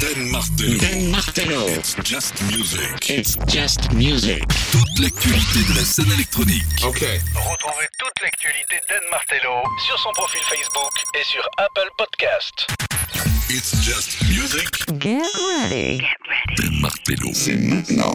Dan Martello. Dan Martello. It's just music. It's just music. Toute l'actualité de la scène électronique. Ok. Retrouvez toute l'actualité d'Anne Martello sur son profil Facebook et sur Apple Podcast. It's just music. Get ready. Dan Martello. C'est maintenant.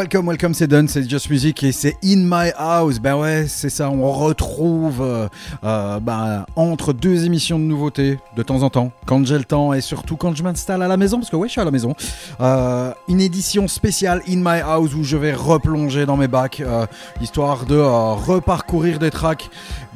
Welcome, welcome, c'est Done, c'est Just Music et c'est In My House. Ben ouais, c'est ça, on retrouve euh, euh, ben, entre deux émissions de nouveautés de temps en temps, quand j'ai le temps et surtout quand je m'installe à la maison, parce que ouais, je suis à la maison. Euh, une édition spéciale In My House où je vais replonger dans mes bacs, histoire de reparcourir des tracks,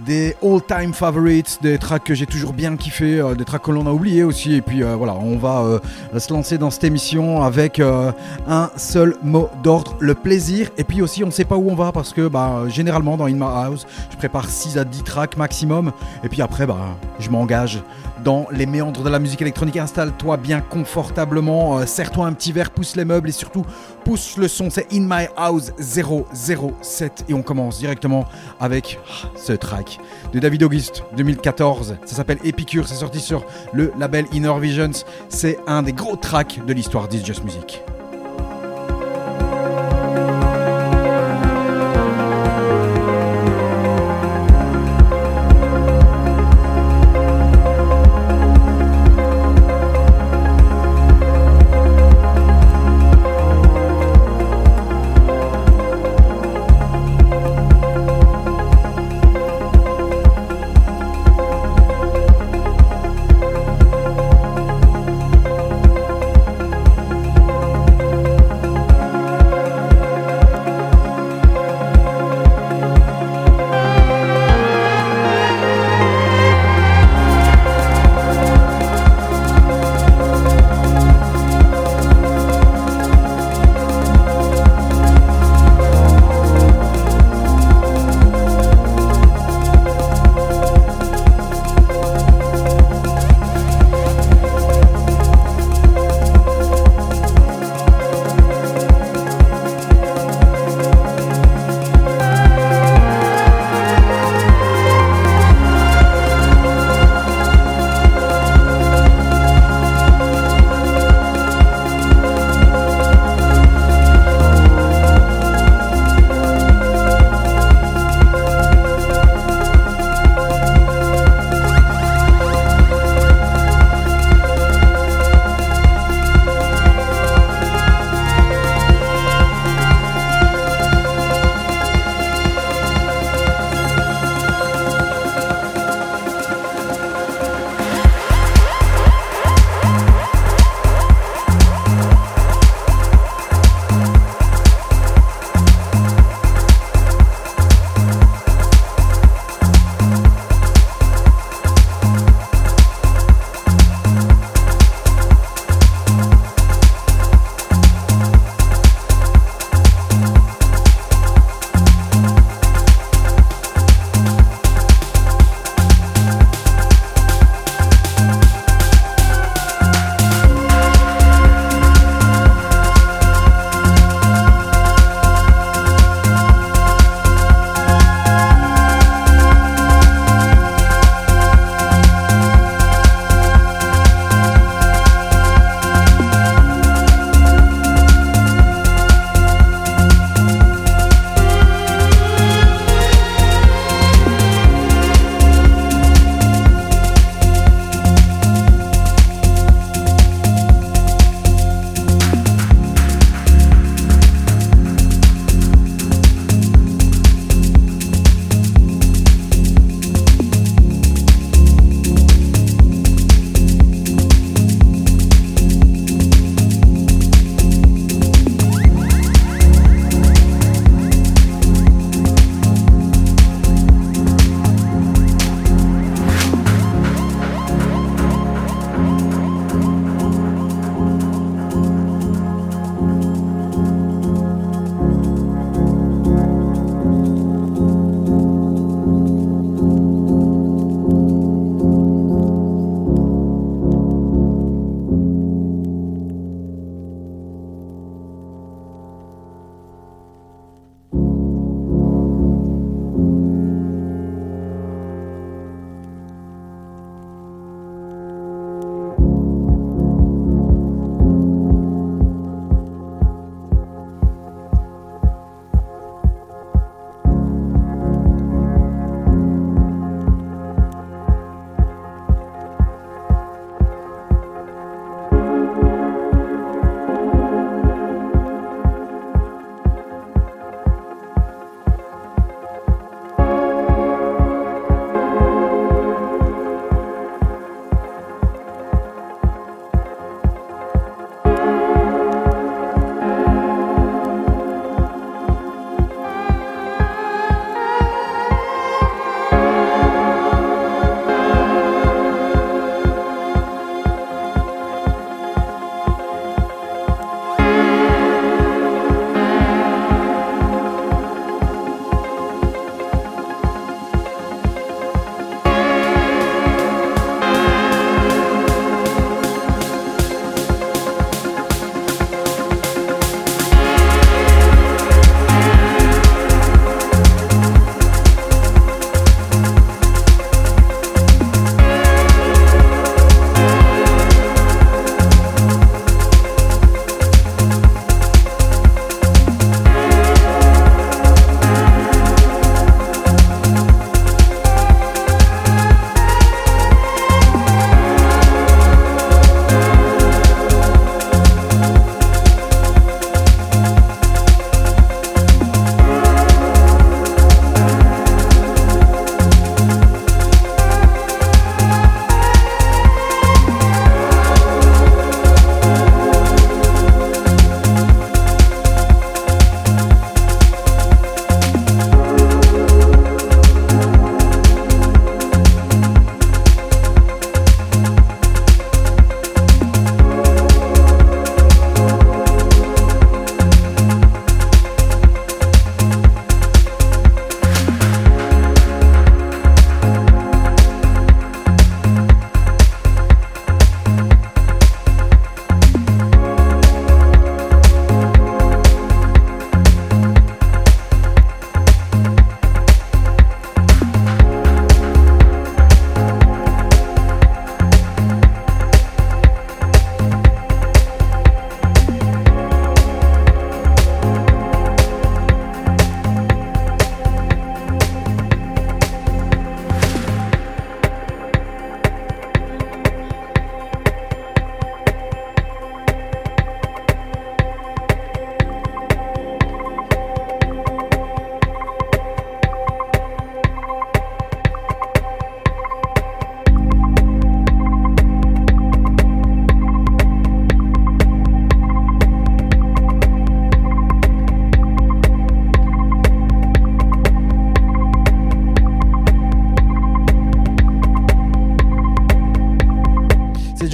des all-time favorites, des tracks que j'ai toujours bien kiffé, euh, des tracks que l'on a oubliés aussi. Et puis euh, voilà, on va euh, se lancer dans cette émission avec un seul mot d'ordre, le plaisir. Et puis aussi, on ne sait pas où on va parce que bah, généralement dans In My House, je prépare 6 à 10 tracks maximum. Et puis après, bah, je m'engage dans les méandres de la musique électronique. Installe-toi bien confortablement, euh, serre-toi un petit verre, pousse les meubles et surtout pousse le son. C'est In My House 007 et on commence directement avec ah, ce track de David Auguste 2014. Ça s'appelle Epicure, c'est sorti sur le label Inner Visions. C'est un des gros tracks de l'histoire d'Is Just Music.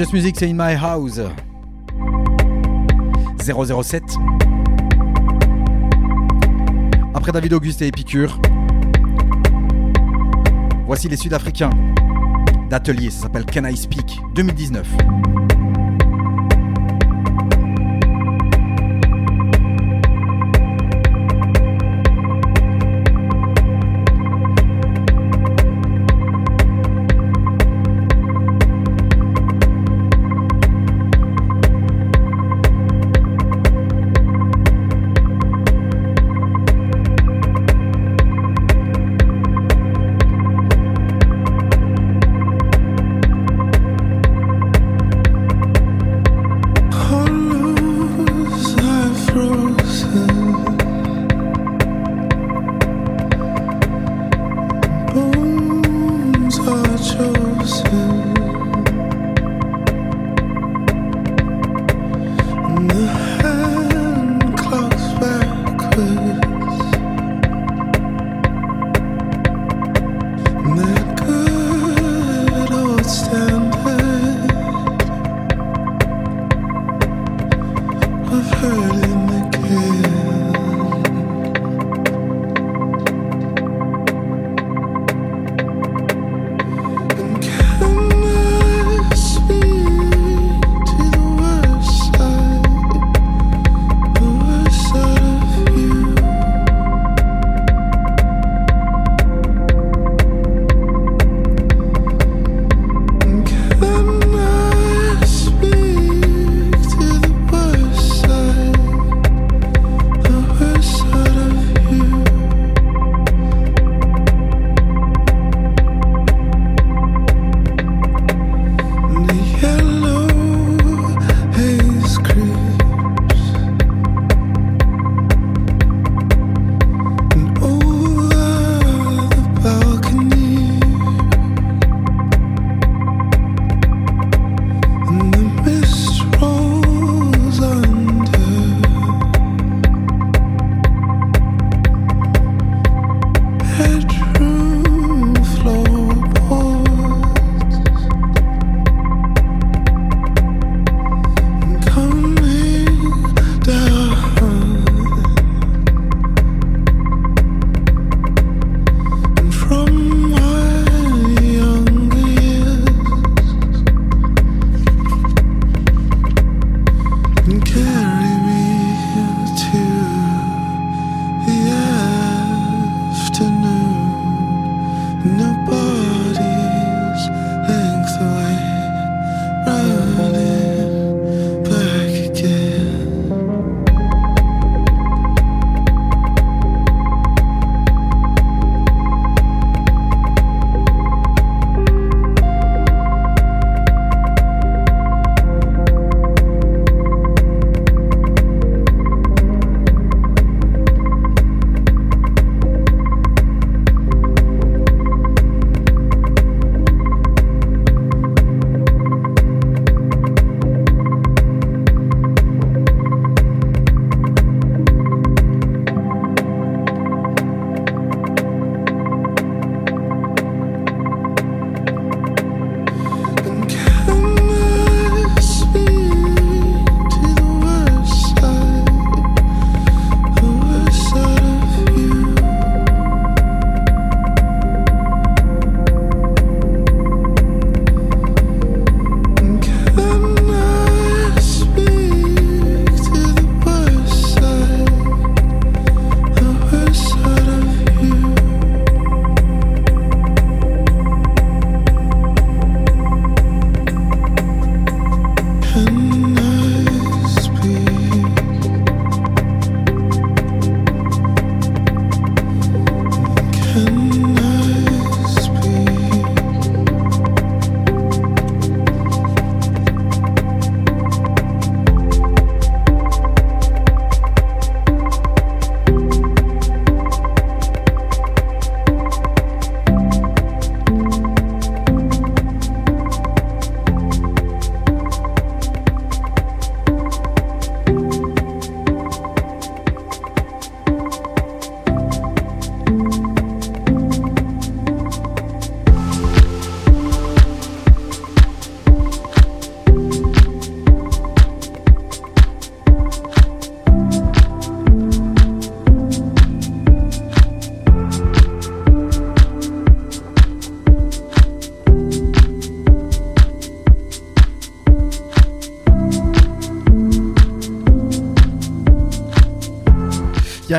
Just Music, c'est In My House. 007. Après David Auguste et Épicure. Voici les Sud-Africains d'Atelier, ça s'appelle Can I Speak 2019.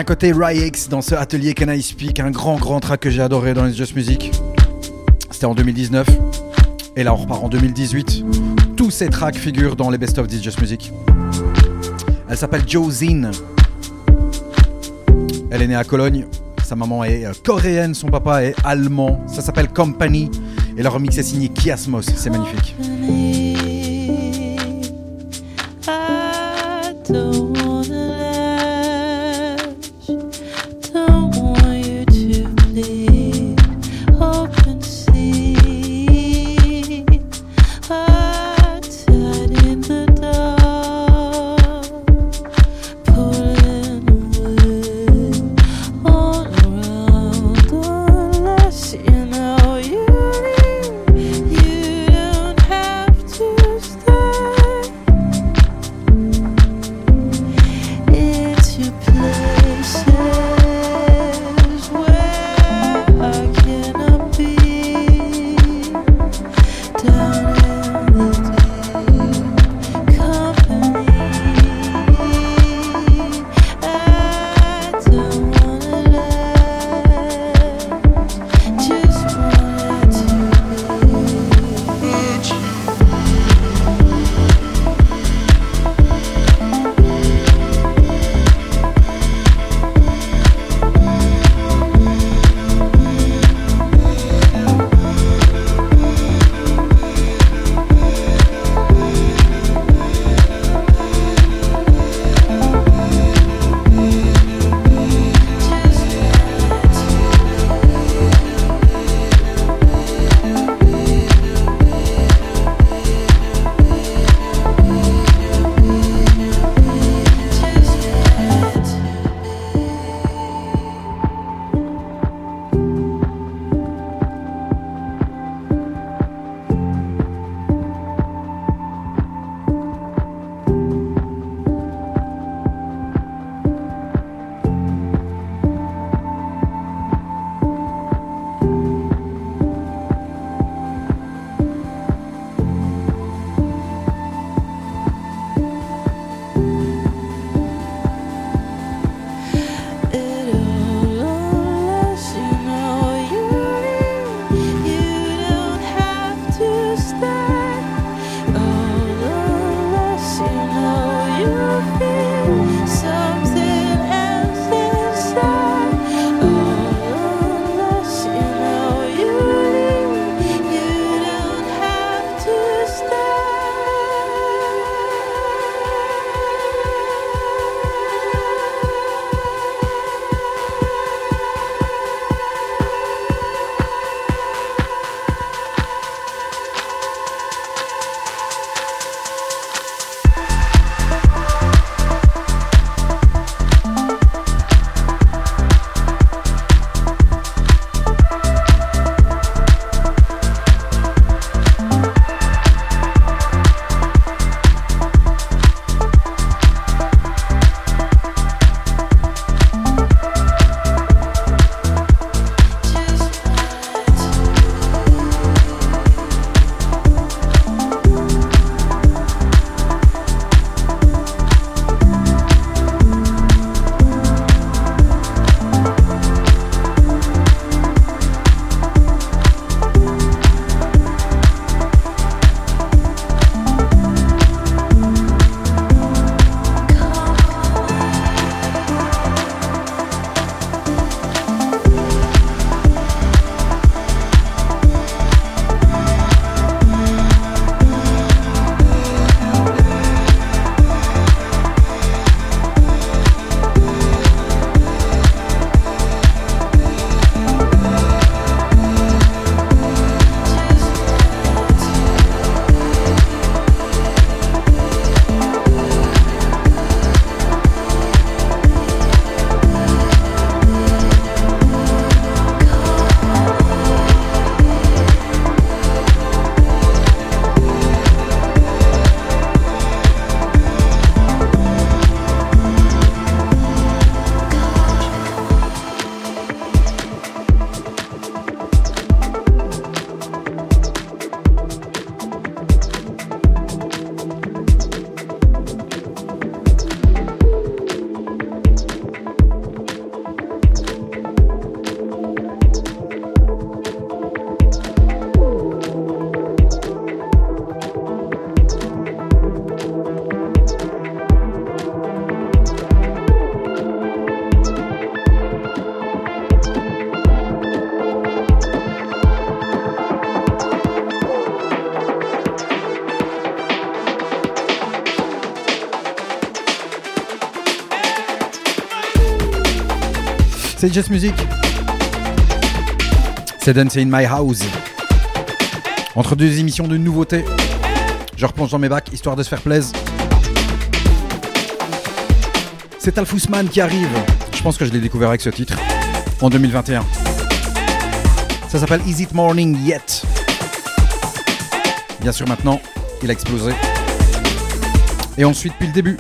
D'un côté Ryx dans ce atelier Can I Speak, un grand grand track que j'ai adoré dans les Just Music. C'était en 2019. Et là on repart en 2018. Tous ces tracks figurent dans les best of This Just Music. Elle s'appelle Josine. Elle est née à Cologne. Sa maman est euh, coréenne, son papa est allemand. Ça s'appelle Company. Et leur remix est signé Kiasmos. C'est magnifique. C'est Just Music. C'est Dance in My House. Entre deux émissions de nouveautés, je replonge dans mes bacs histoire de se faire plaisir. C'est Alf Ousman qui arrive. Je pense que je l'ai découvert avec ce titre en 2021. Ça s'appelle Is It Morning Yet? Bien sûr, maintenant, il a explosé. Et ensuite, depuis le début,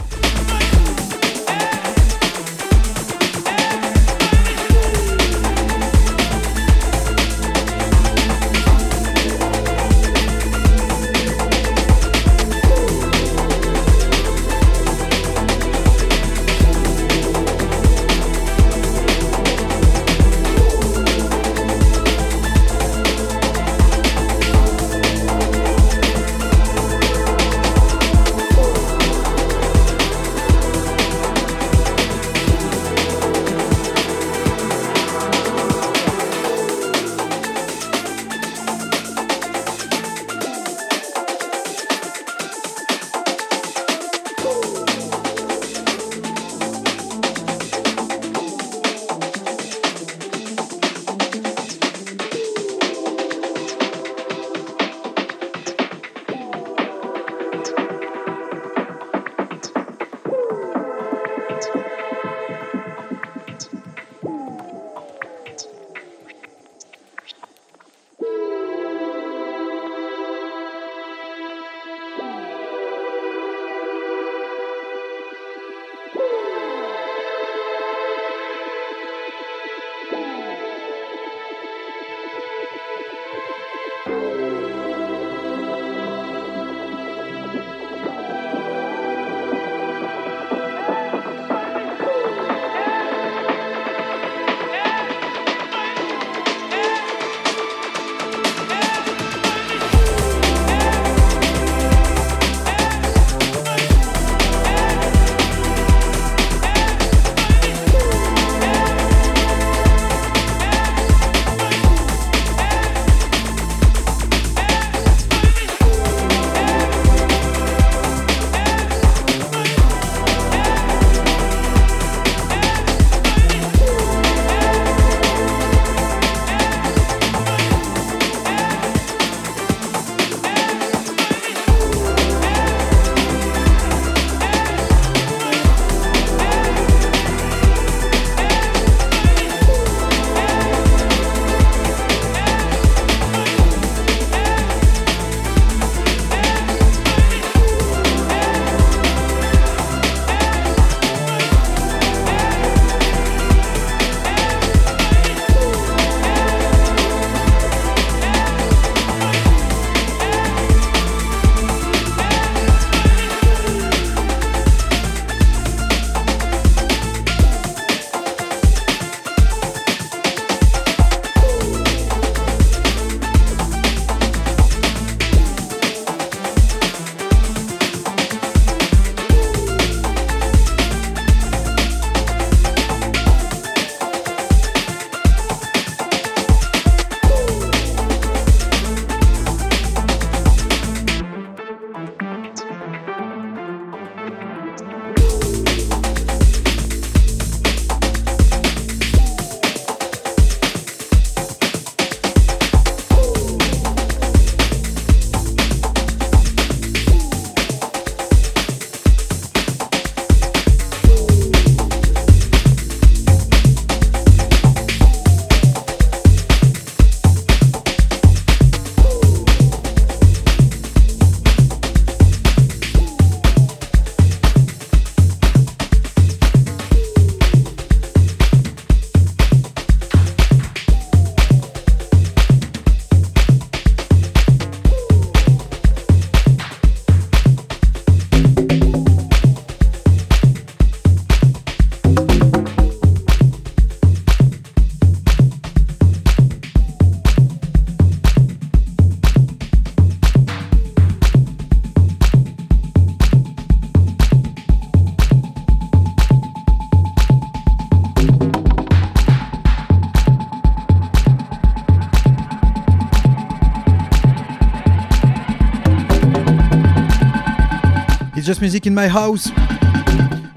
Just Music in My House.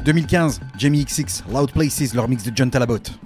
2015, Jamie XX, Loud Places, leur mix de John Talabot.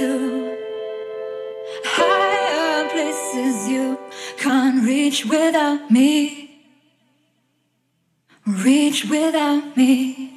to higher places you can't reach without me. Reach without me.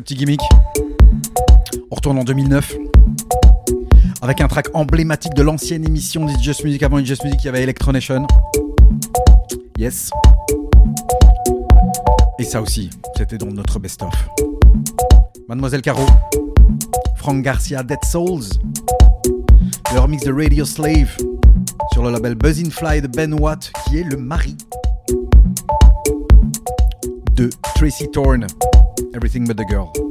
Petit gimmick On retourne en 2009 avec un track emblématique de l'ancienne émission d'It's Just Music. Avant It's Just Music, il y avait Electronation. Yes. Et ça aussi, c'était dans notre best-of. Mademoiselle Caro, Frank Garcia, Dead Souls, le remix de Radio Slave sur le label Buzzin' Fly de Ben Watt, qui est le mari de Tracy Thorne, Everything But the Girl.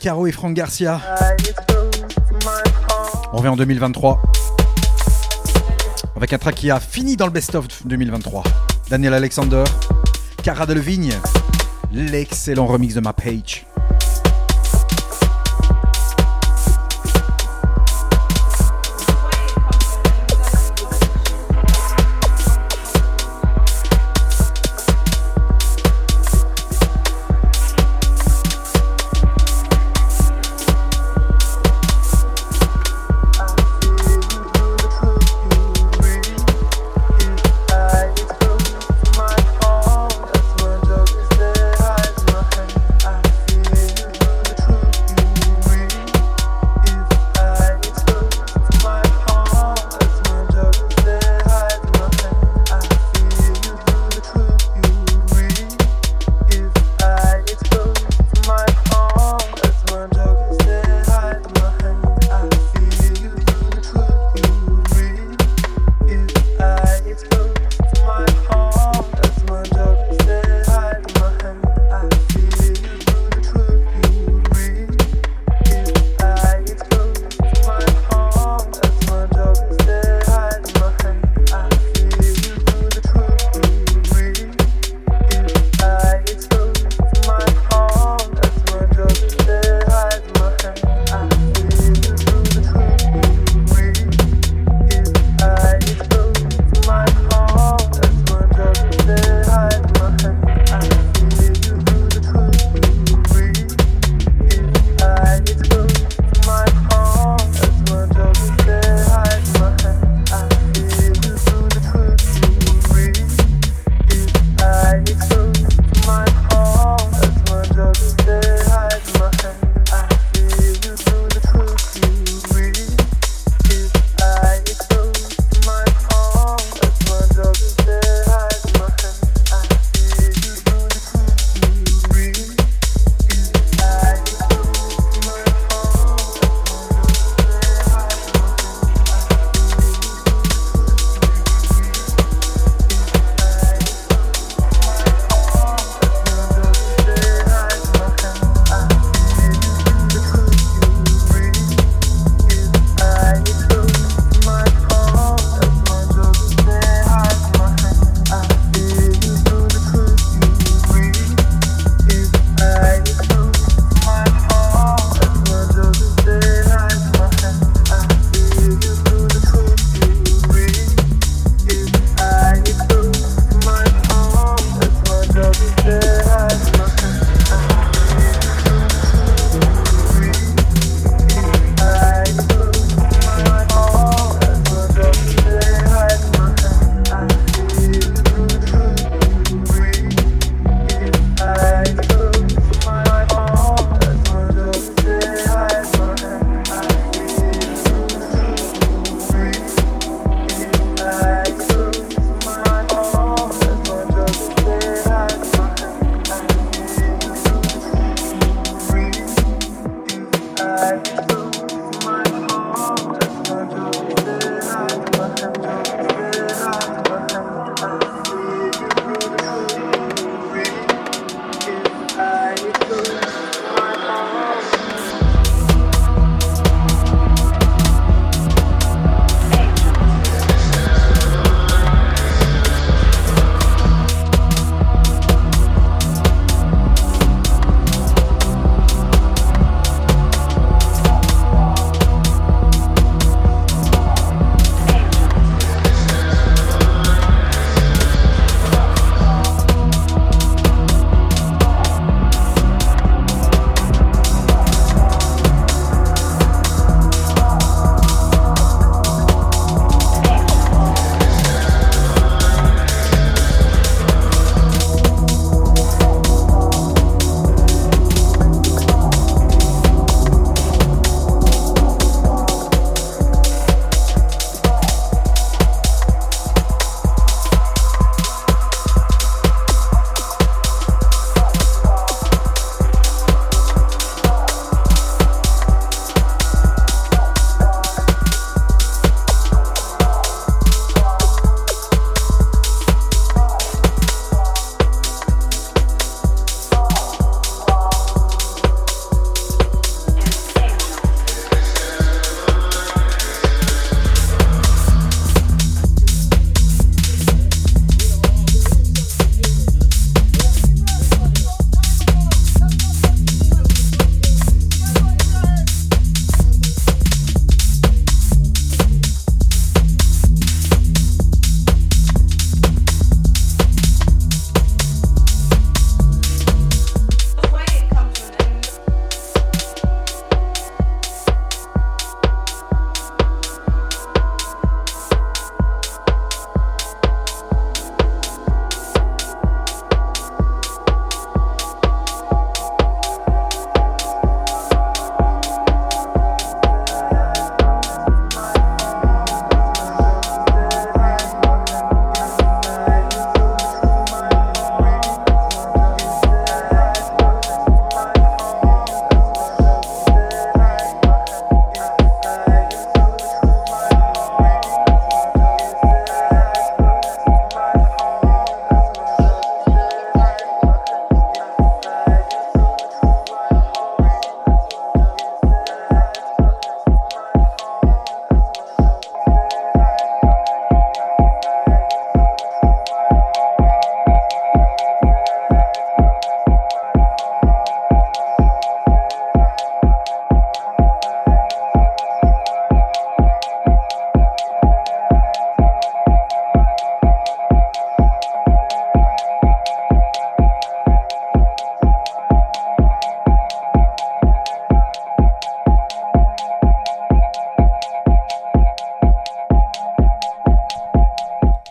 Caro et Franck Garcia. On revient en 2023. Avec un track qui a fini dans le best-of 2023. Daniel Alexander, Cara Delevingne, l'excellent remix de ma page.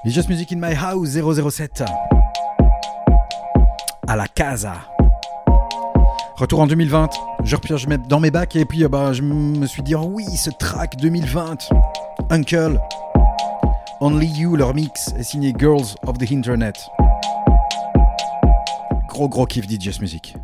Just Music in My House 007. À la Casa. Retour en 2020. Je repioche dans mes bacs et puis euh, bah, je me suis dit, oh oui, ce track 2020. Uncle. Only You, leur mix est signé Girls of the Internet. Gros gros kiff dit Just Music.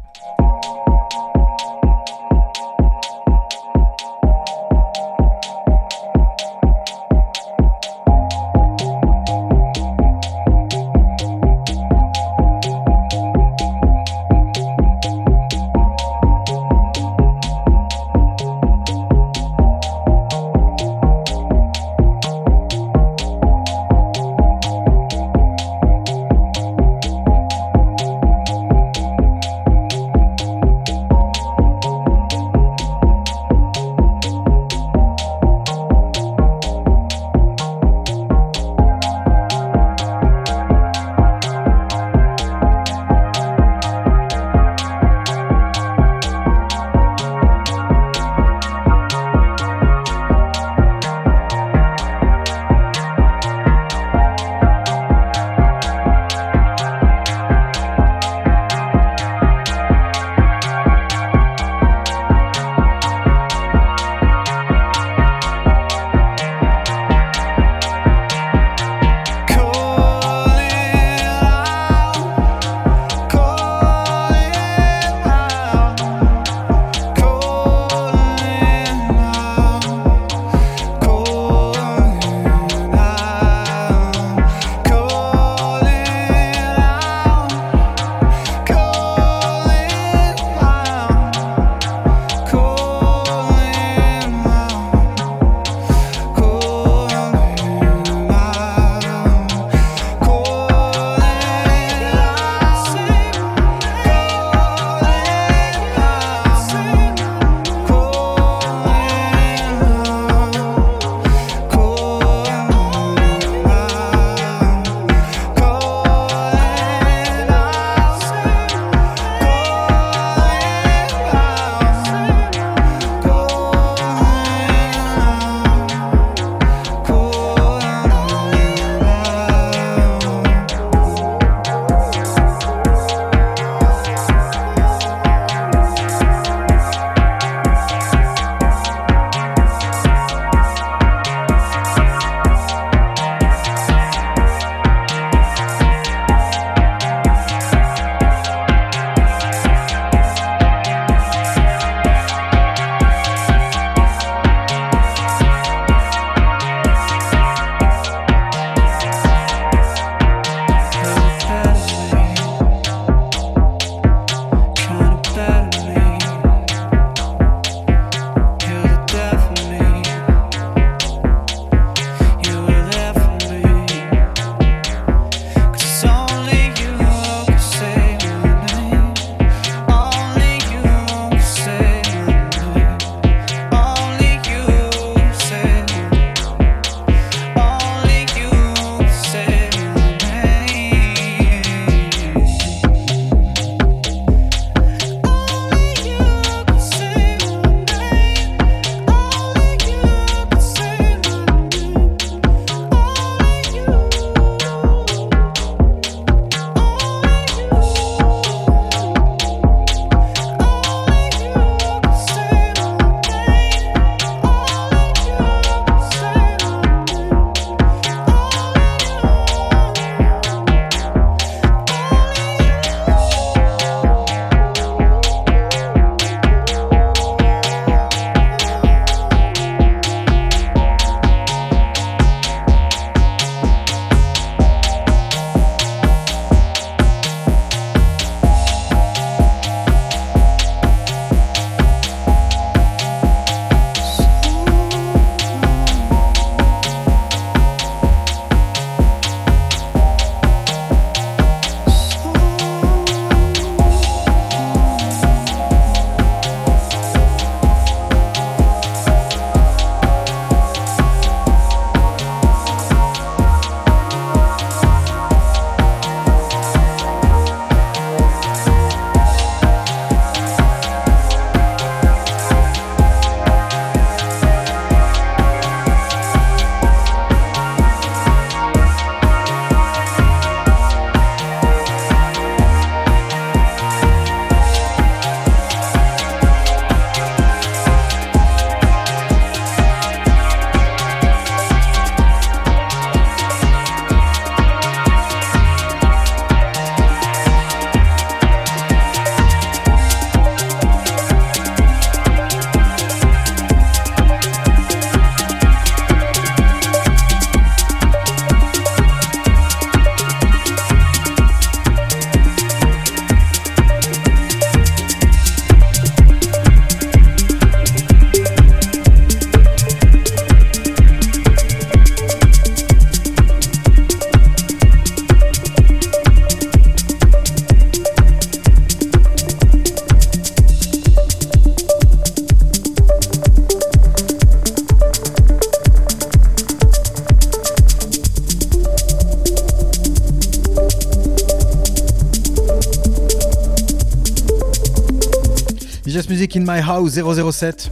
007.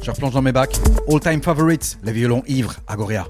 Je replonge dans mes bacs. All Time Favorites, les violons ivres, Agoria.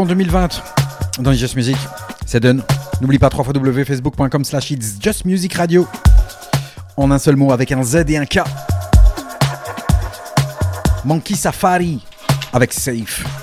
En 2020 dans Just Music. C'est done. N'oublie pas www.facebook.com slash It's Just Music Radio. En un seul mot avec un Z et un K. Monkey Safari avec Safe.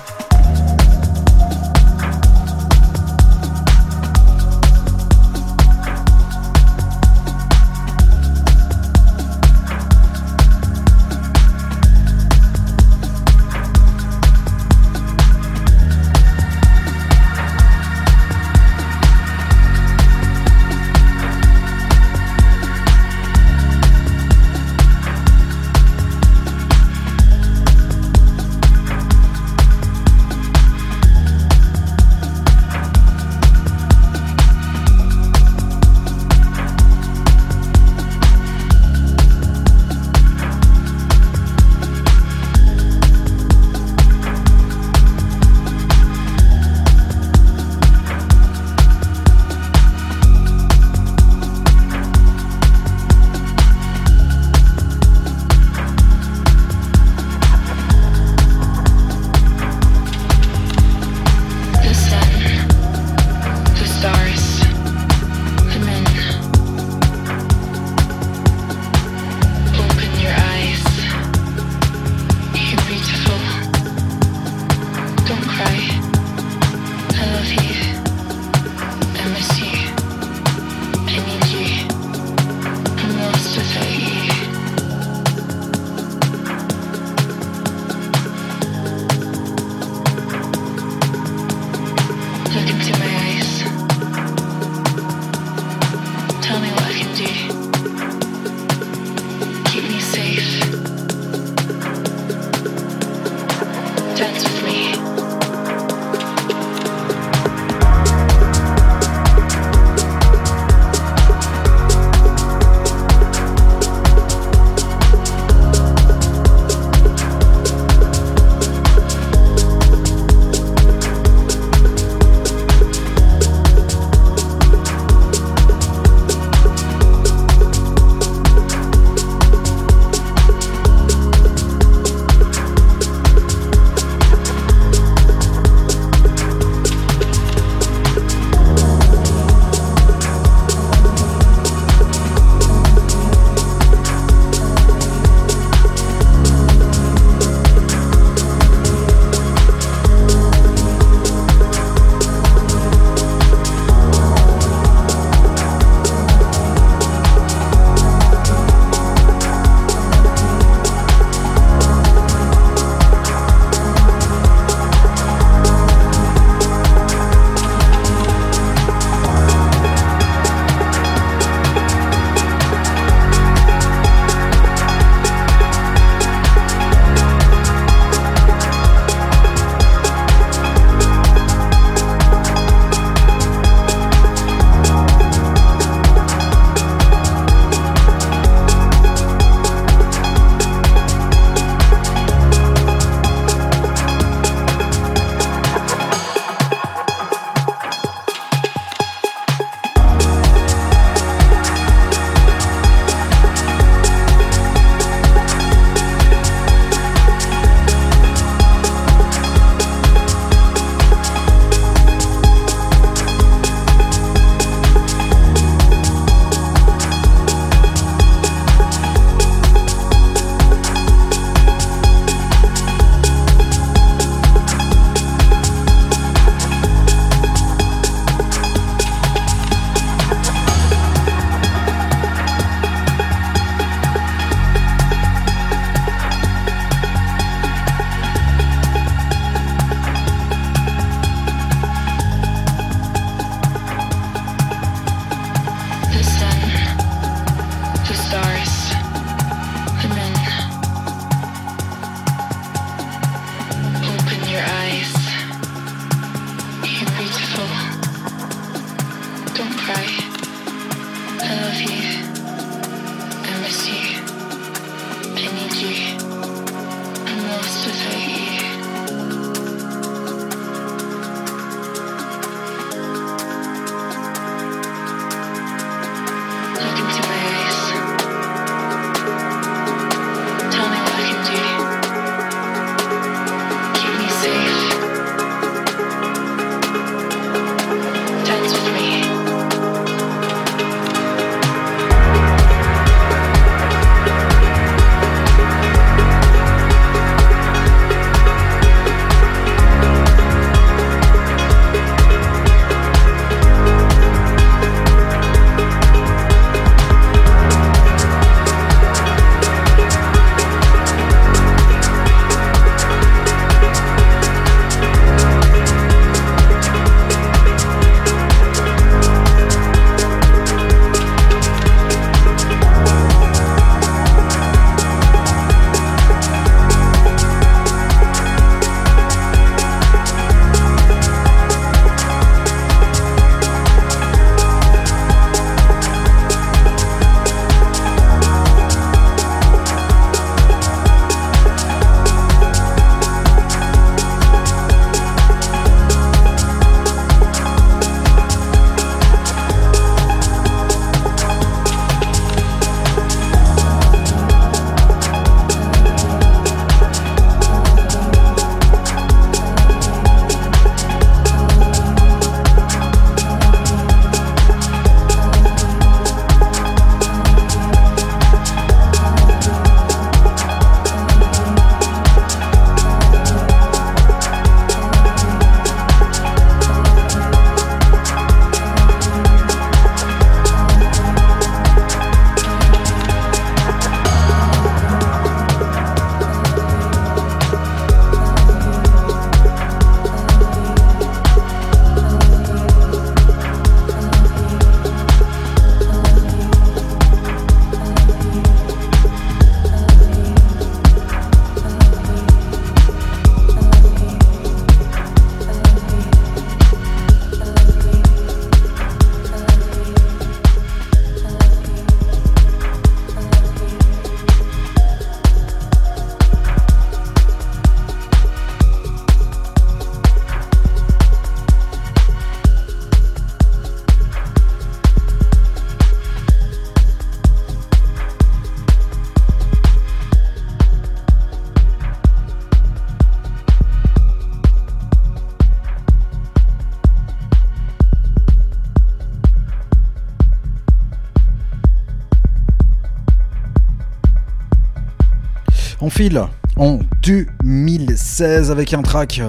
On file en 2016 avec un track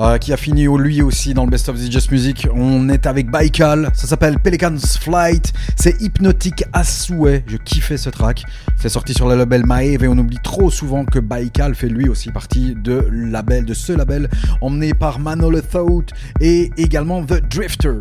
euh, qui a fini au- lui aussi dans le Best of the Just Music. On est avec Baikal, ça s'appelle Pelican's Flight, c'est hypnotique à souhait, je kiffais ce track. C'est sorti sur le label Maeve et on oublie trop souvent que Baikal fait lui aussi partie de de ce label emmené par Manolo Thought et également The Drifter.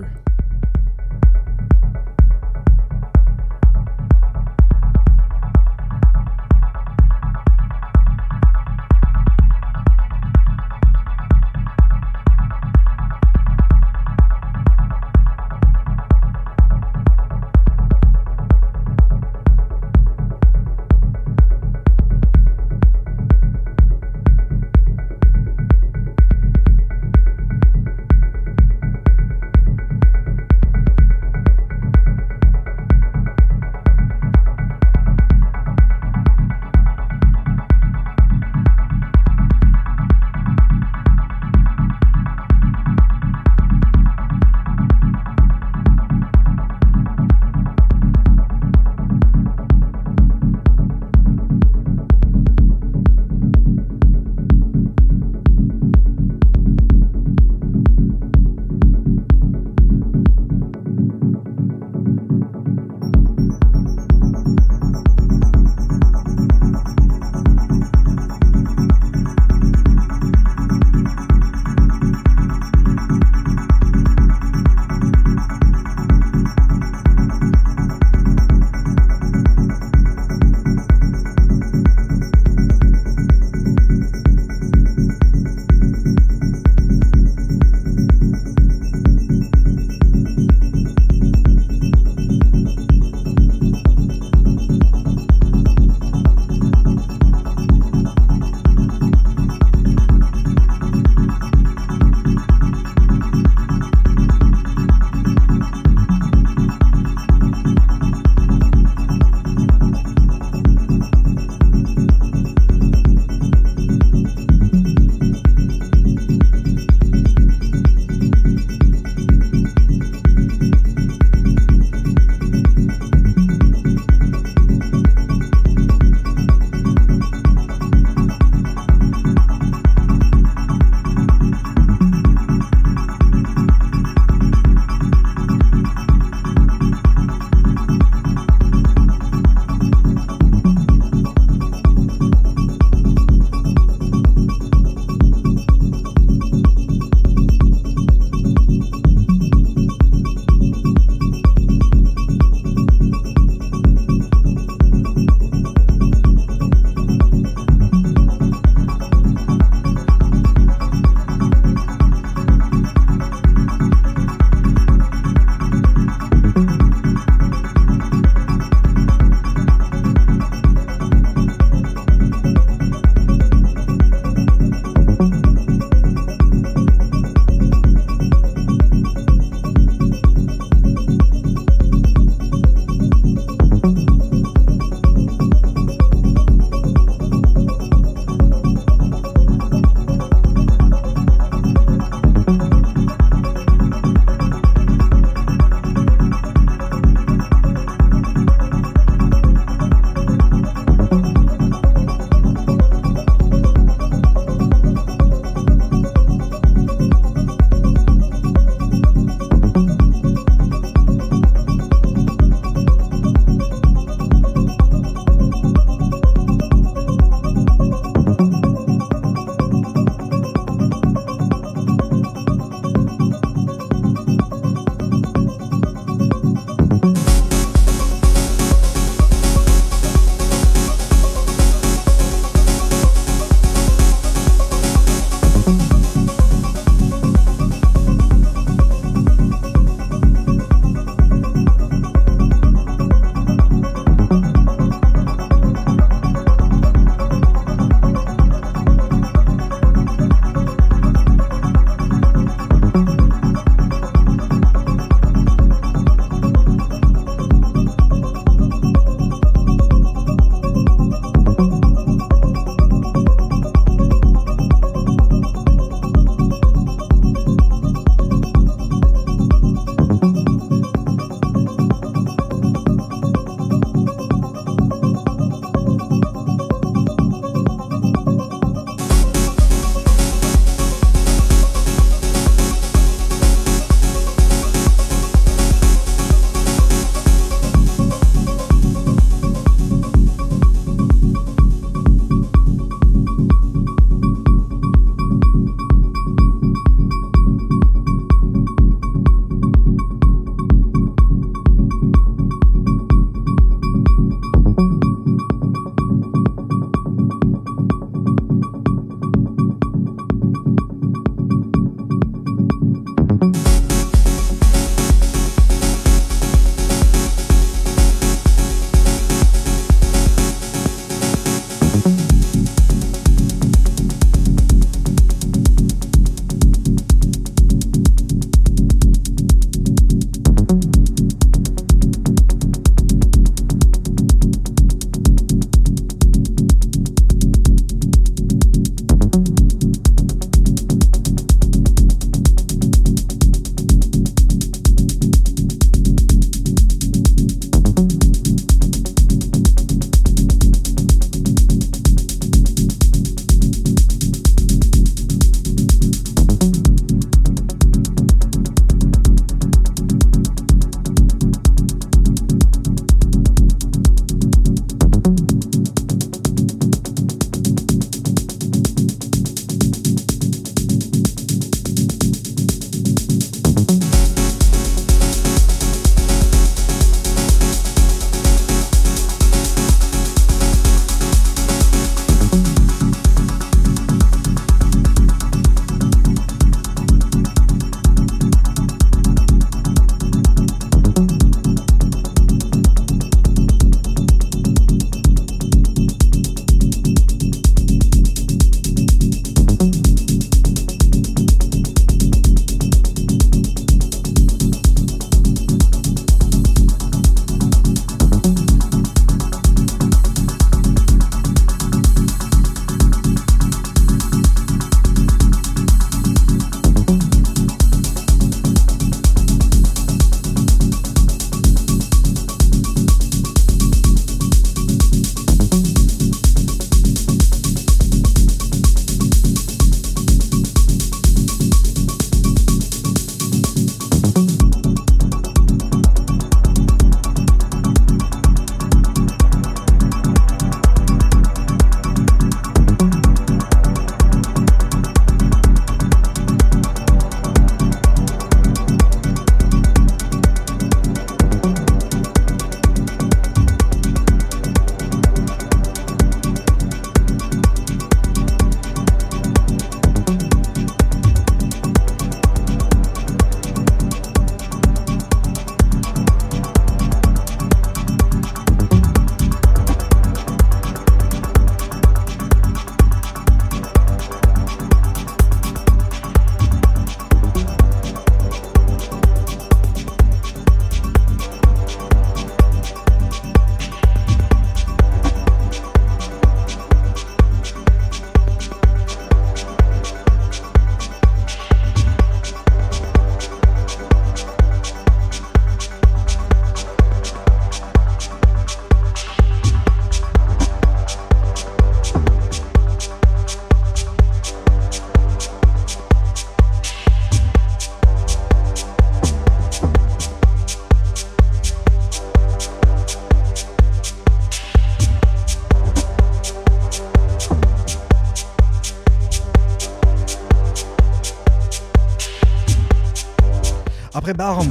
Barent.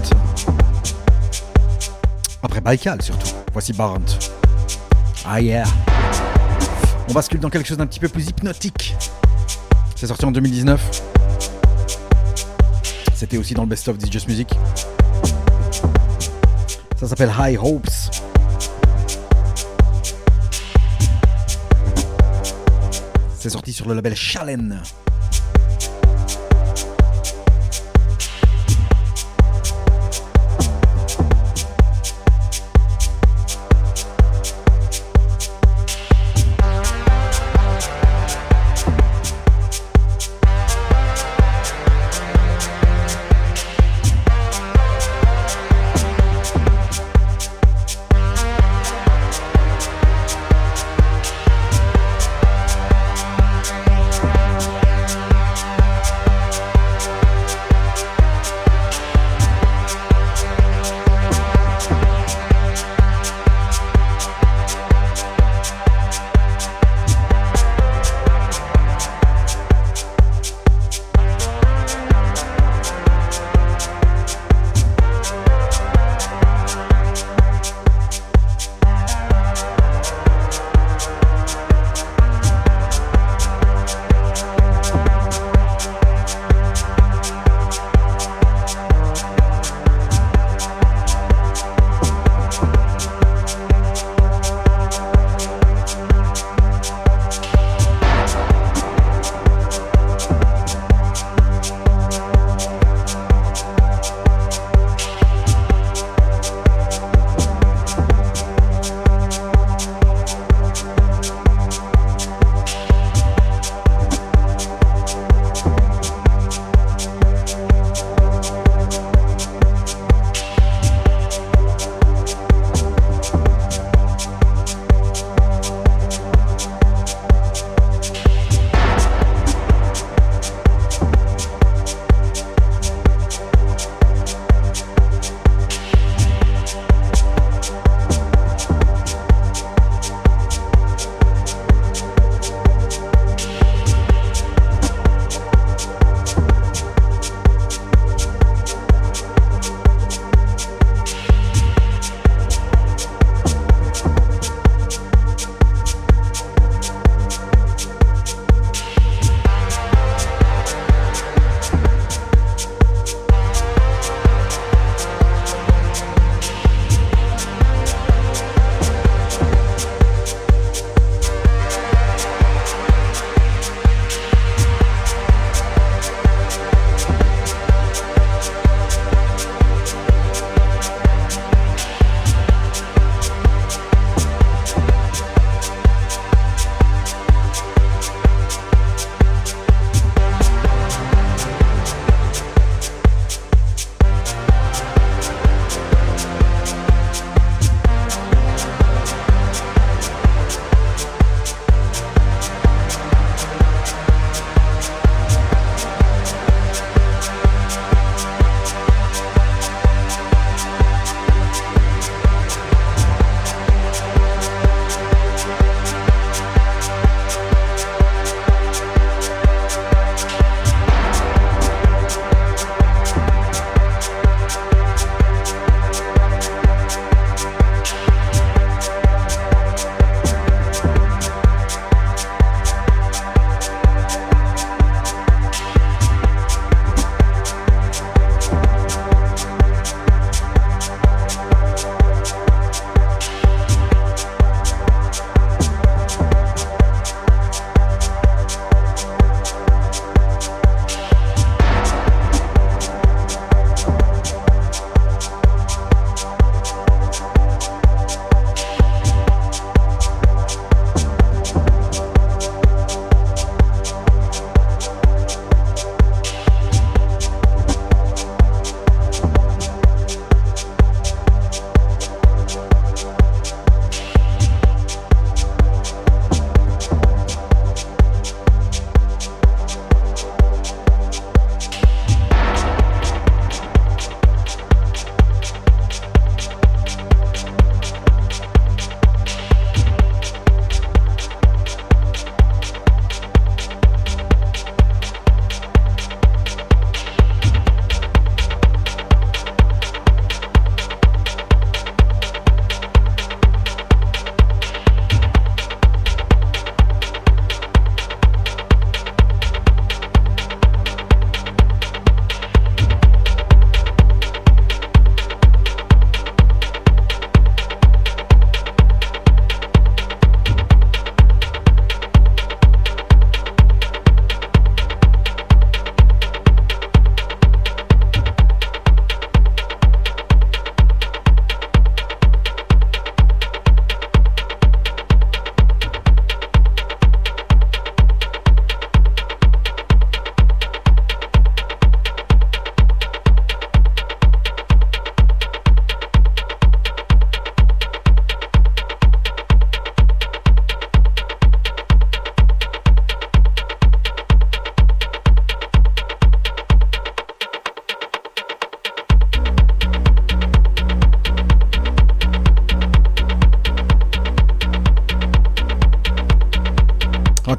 Après Baïkal surtout. Voici Barent. Ah yeah. On bascule dans quelque chose d'un petit peu plus hypnotique. C'est sorti en 2019. C'était aussi dans le best-of This Just Music. Ça s'appelle High Hopes. C'est sorti sur le label Chalen.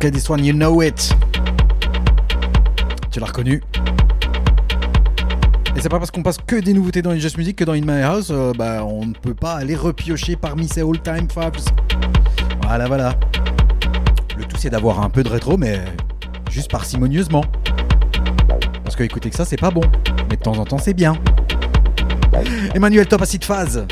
This one, you know it. Tu l'as reconnu. Et c'est pas parce qu'on passe que des nouveautés dans les Just Music que dans In My House, euh, bah, on ne peut pas aller repiocher parmi ces all-time faves. Voilà, voilà. Le tout, c'est d'avoir un peu de rétro, mais juste parcimonieusement. Parce que écouter que ça, c'est pas bon. Mais de temps en temps, c'est bien. Emmanuel Top Acid Phase.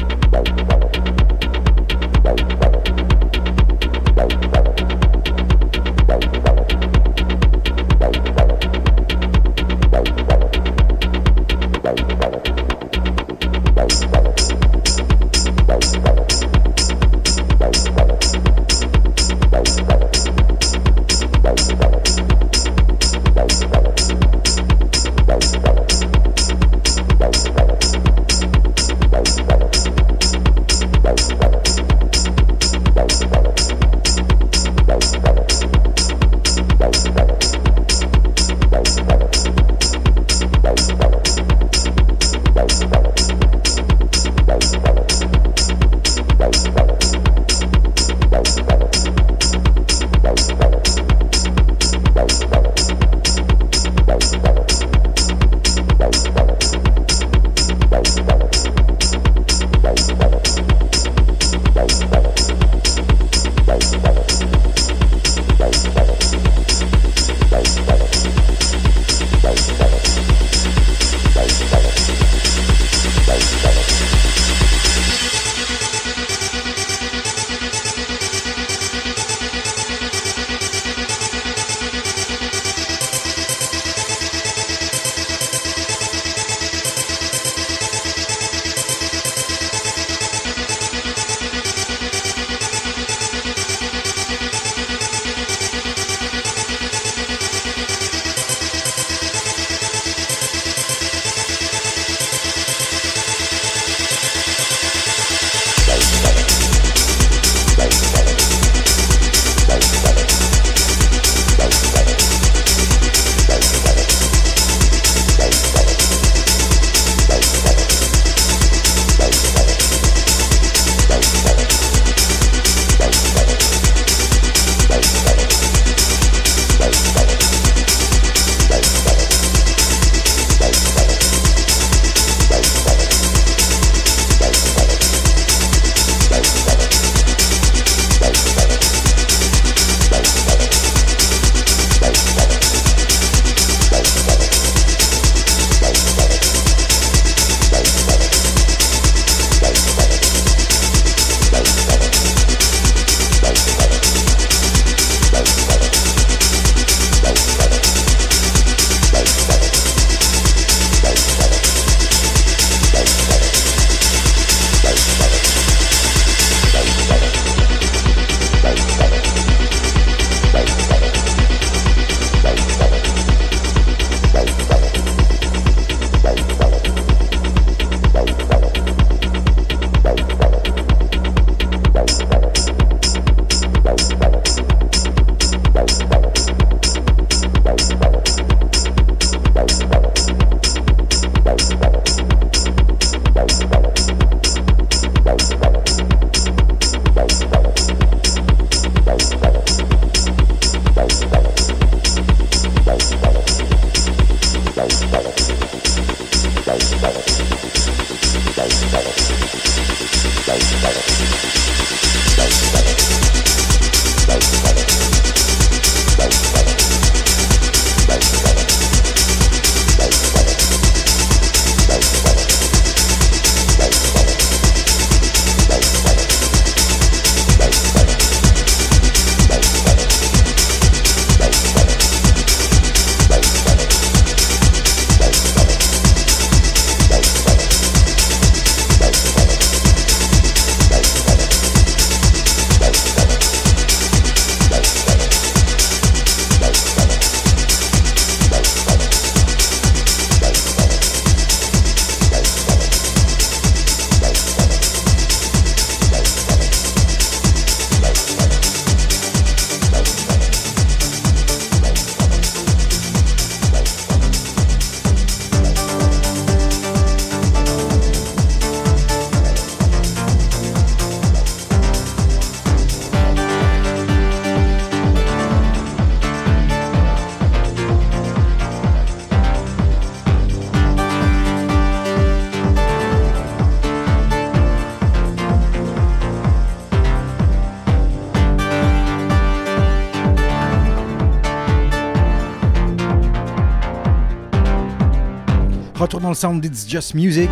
Sound It's Just Music.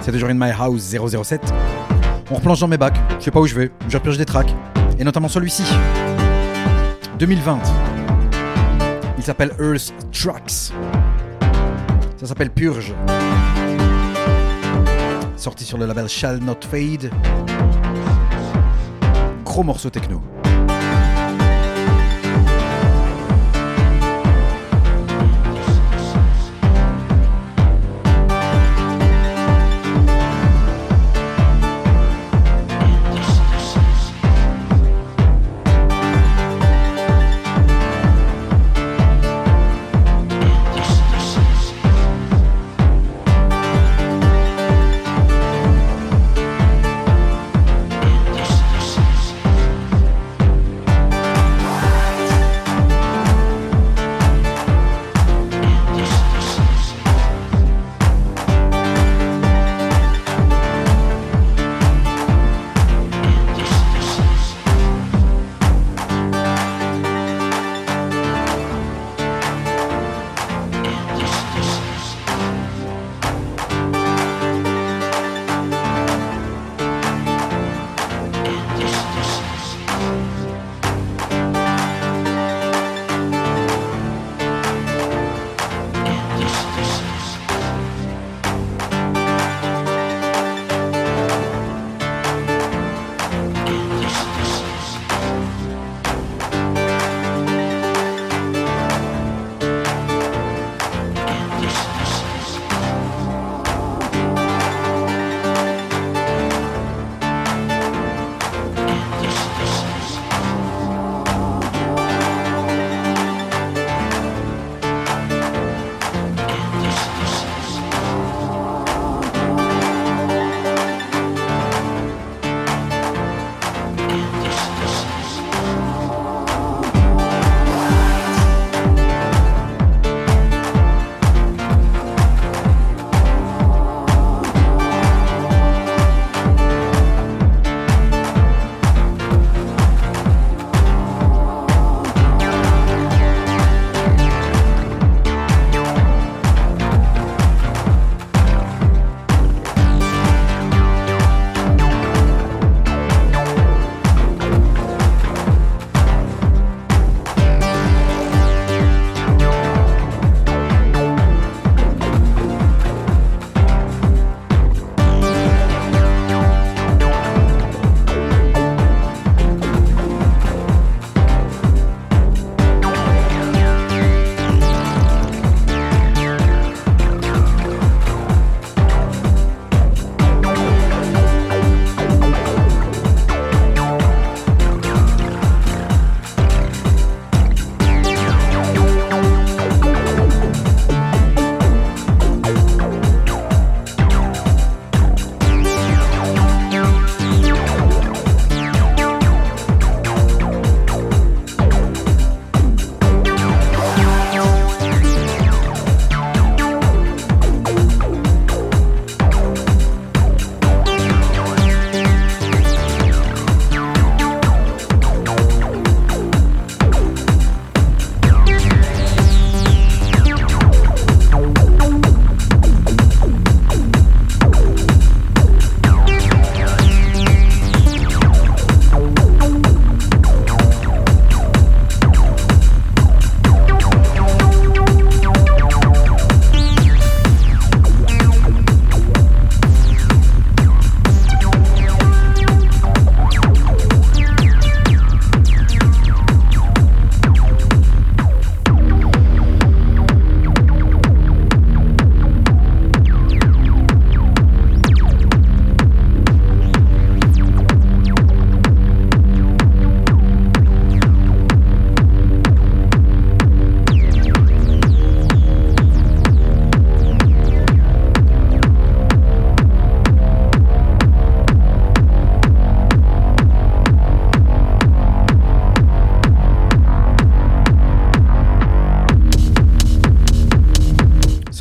C'est toujours In My House 007. On replonge dans mes bacs. Je sais pas où je vais. Je repioche des tracks. Et notamment celui-ci. 2020. Il s'appelle Earth Tracks. Ça s'appelle Purge. Sorti sur le label Shall Not Fade. Gros morceau techno.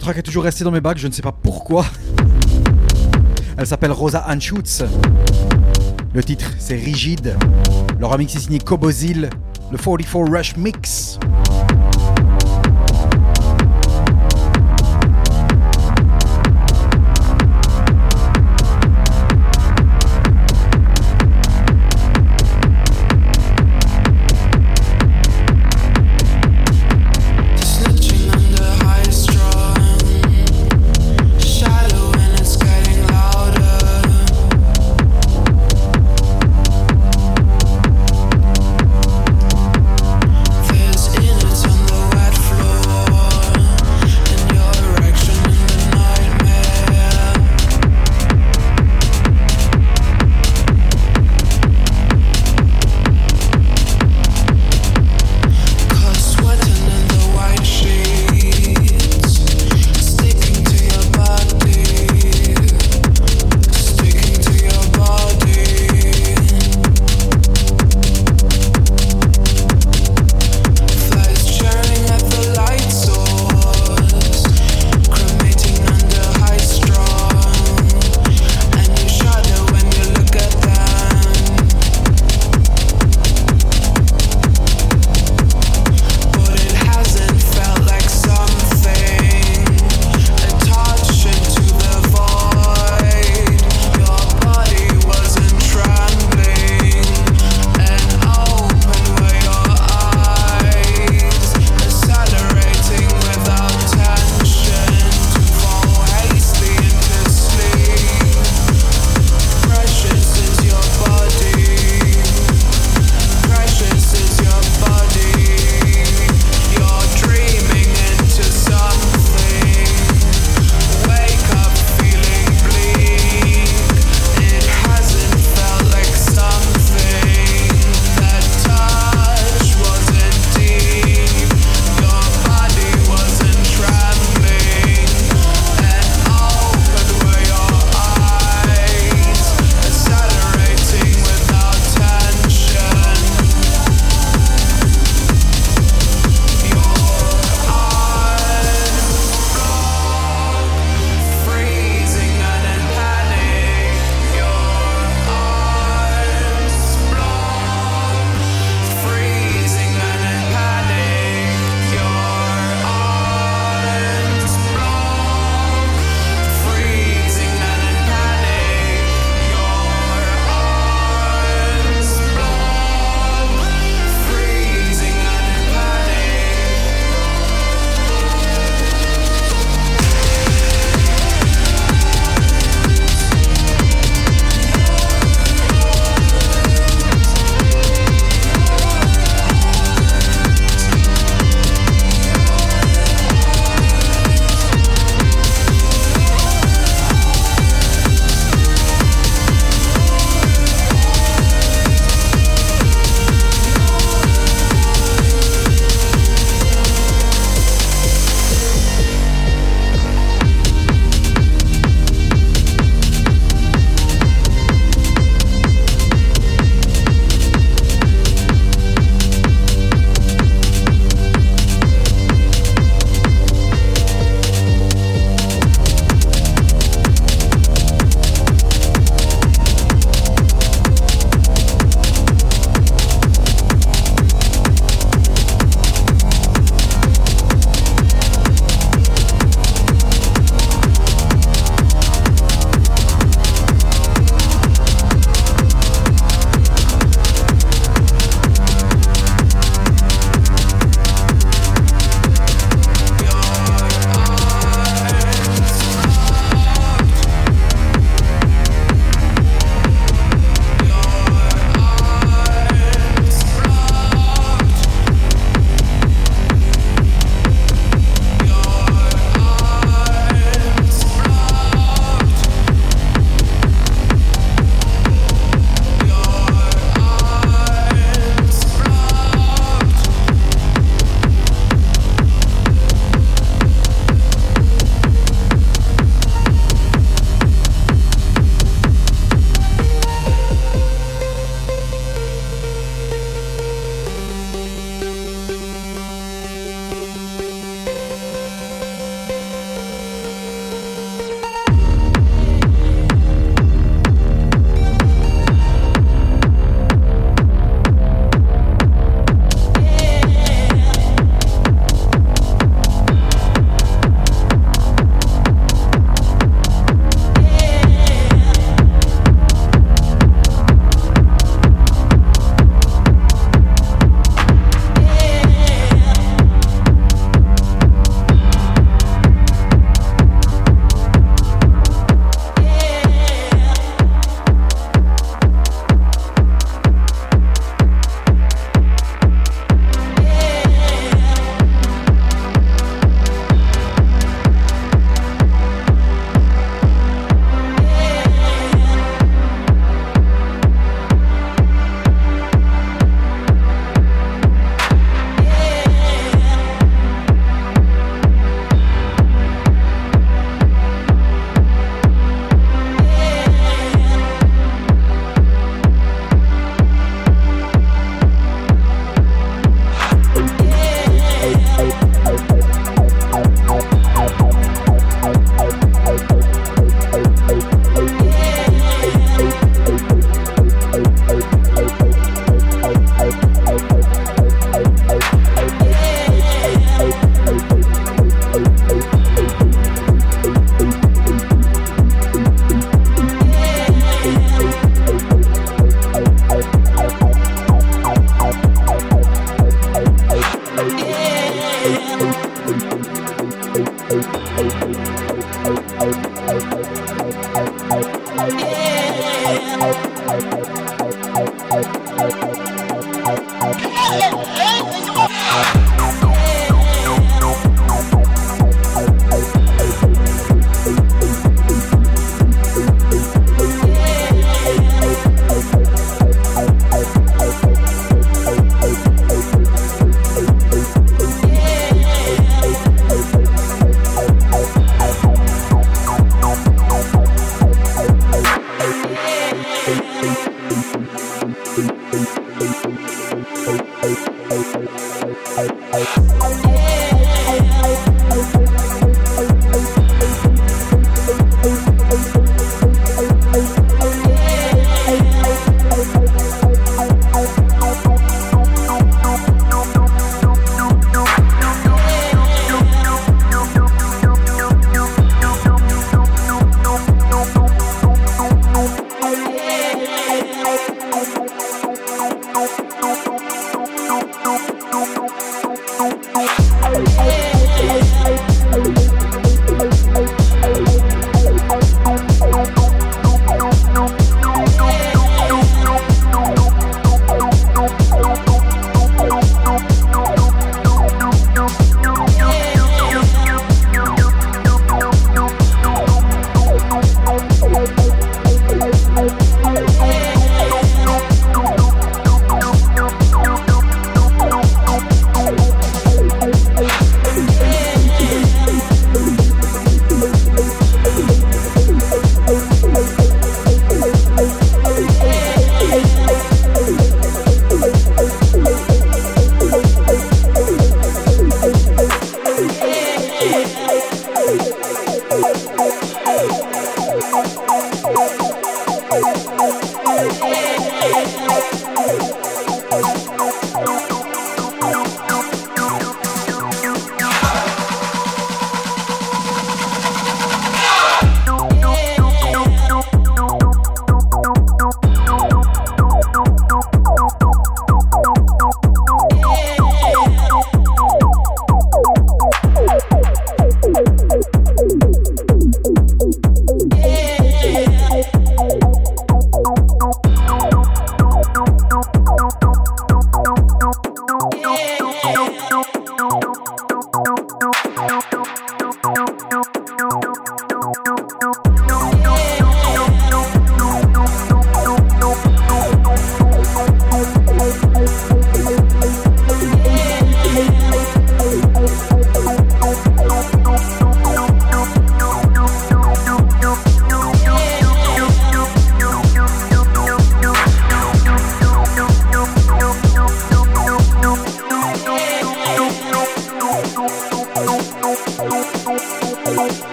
Ce track est toujours resté dans mes bacs, je ne sais pas pourquoi. Elle s'appelle Rosa Anschutz. Le titre, c'est Rigide. Le remix est signé Kobozil, le 44 Rush Mix.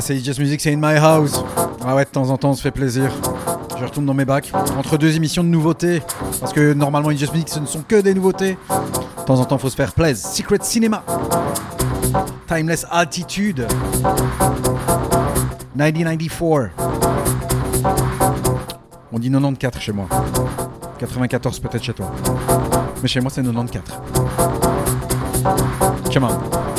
C'est Just Music, c'est in my house. Ah ouais, de temps en temps, on se fait plaisir. Je retourne dans mes bacs. Entre deux émissions de nouveautés. Parce que normalement, in Music, ce ne sont que des nouveautés. De temps en temps, faut se faire plaisir. Secret Cinema. Timeless Attitude. 1994. On dit 94 chez moi. 94 peut-être chez toi. Mais chez moi, c'est 94. Come on.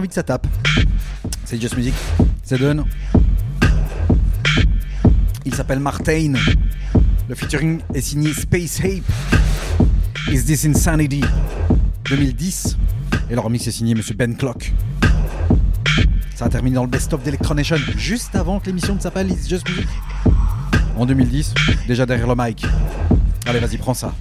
envie que ça tape. C'est Just Music. C'est donne. Il s'appelle Martin. Le featuring est signé Space Ape. Is This Insanity? 2010. Et le remix est signé Monsieur Ben Clock. Ça a terminé dans le best-of d'Electronation, juste avant que l'émission ne s'appelle It's Just Music. En 2010, déjà derrière le mic. Allez, vas-y, prends ça.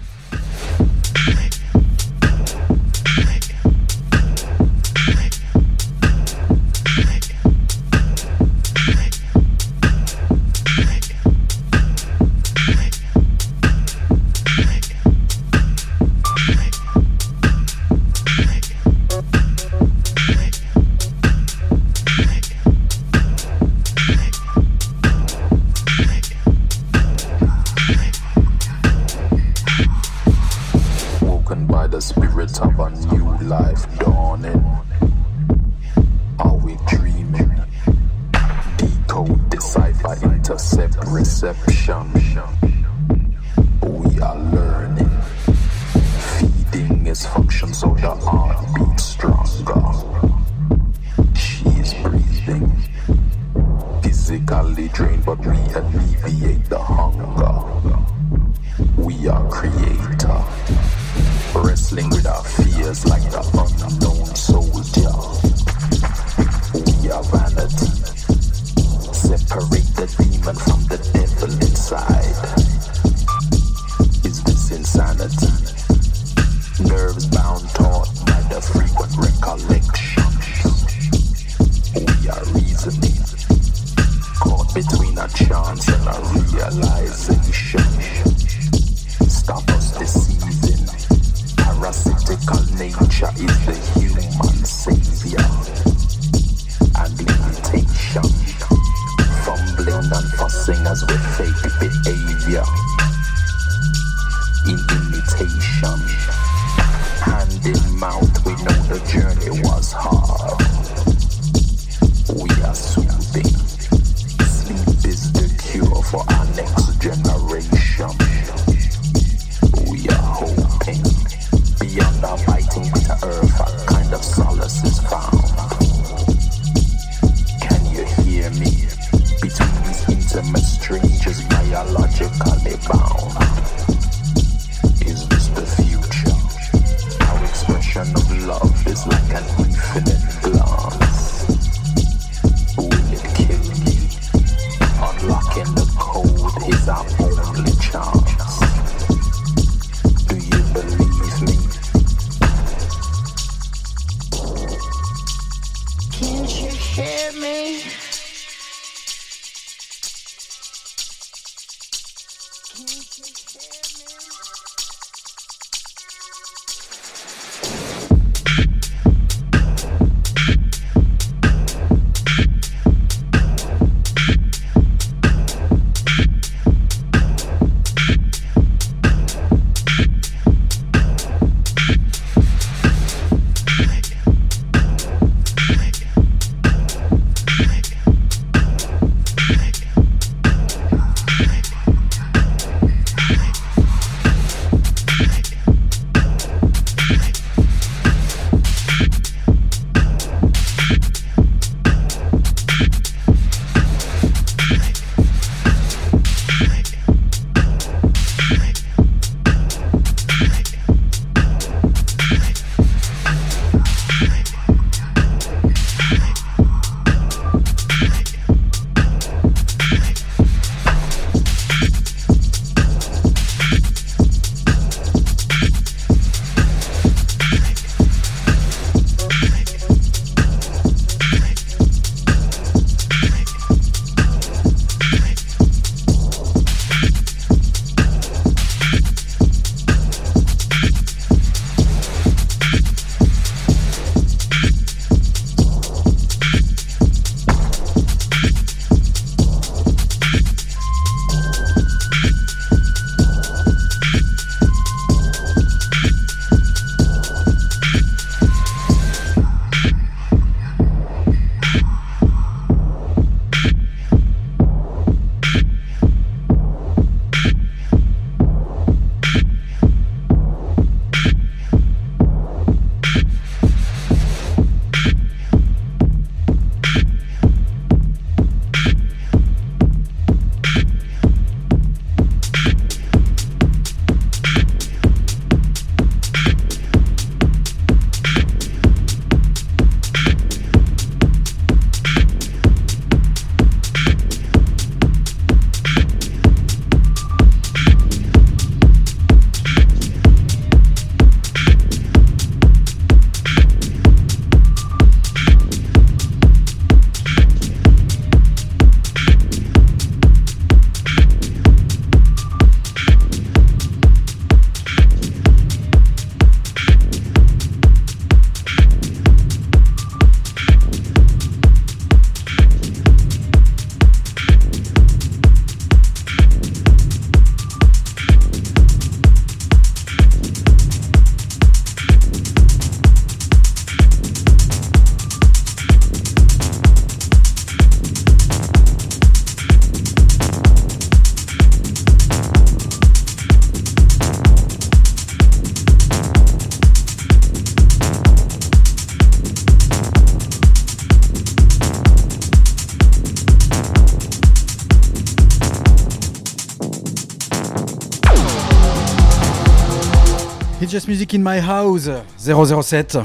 Music in my house 007.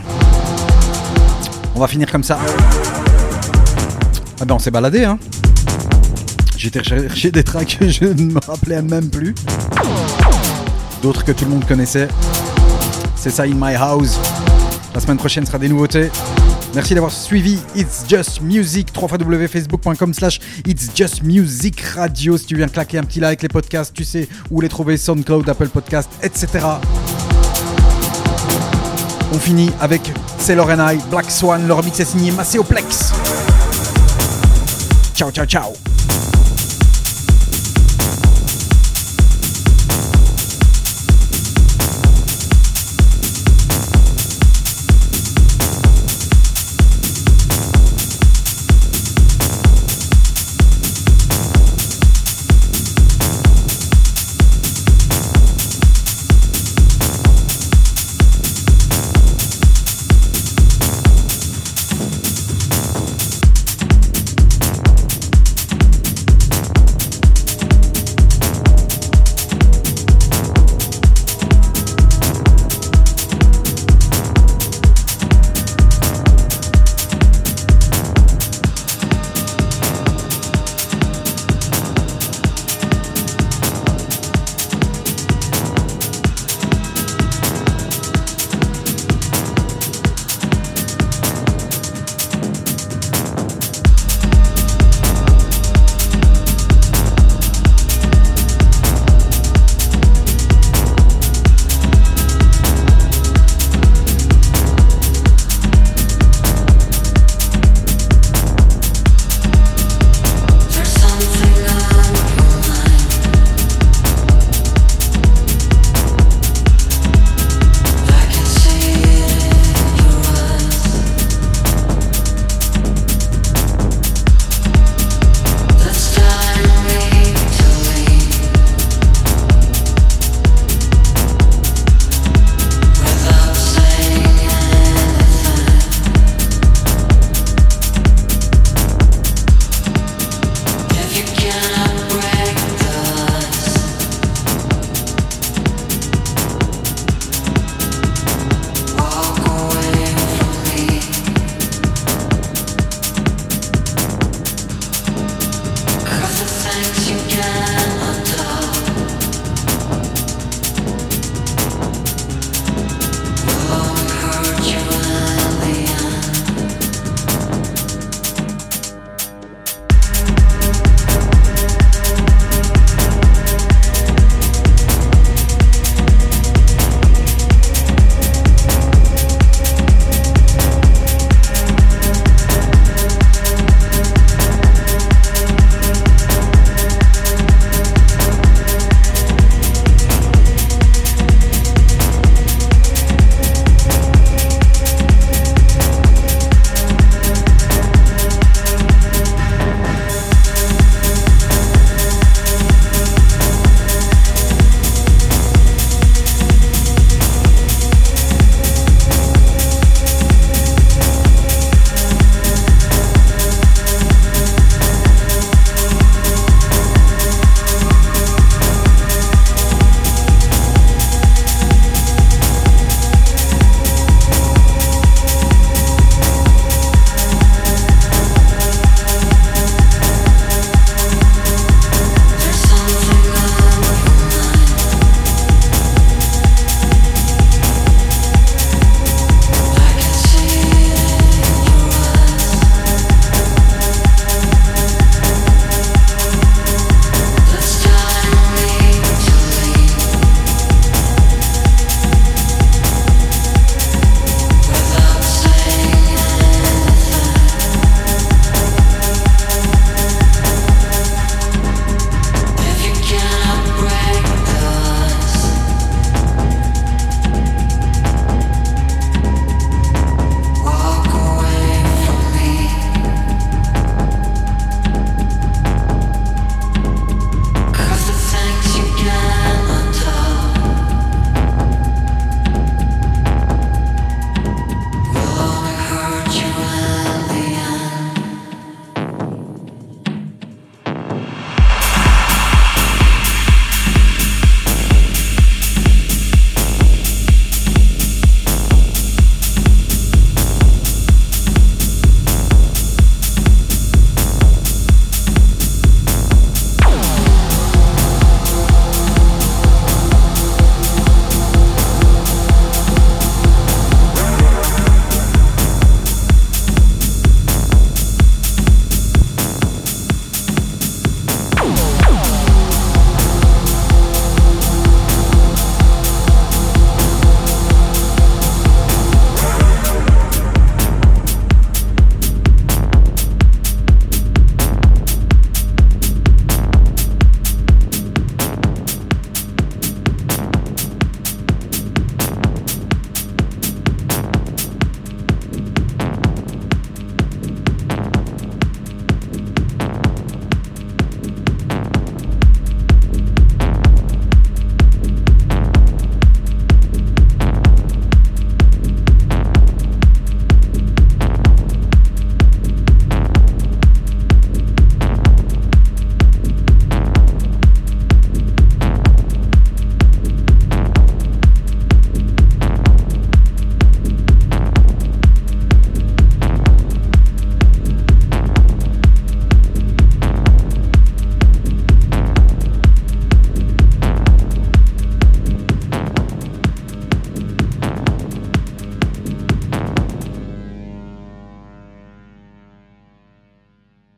On va finir comme ça. Ah ben on s'est baladé hein. J'étais chercher des tracks que je ne me rappelais même plus. D'autres que tout le monde connaissait. C'est ça in my house. La semaine prochaine sera des nouveautés. Merci d'avoir suivi It's Just Music, www.facebook.com slash It's Just Music Radio. Si tu viens claquer un petit like, les podcasts, tu sais où les trouver, SoundCloud, Apple Podcast, etc. On finit avec Sailor and I, Black Swan. Le remix est signé Macéoplex. Ciao, ciao, ciao.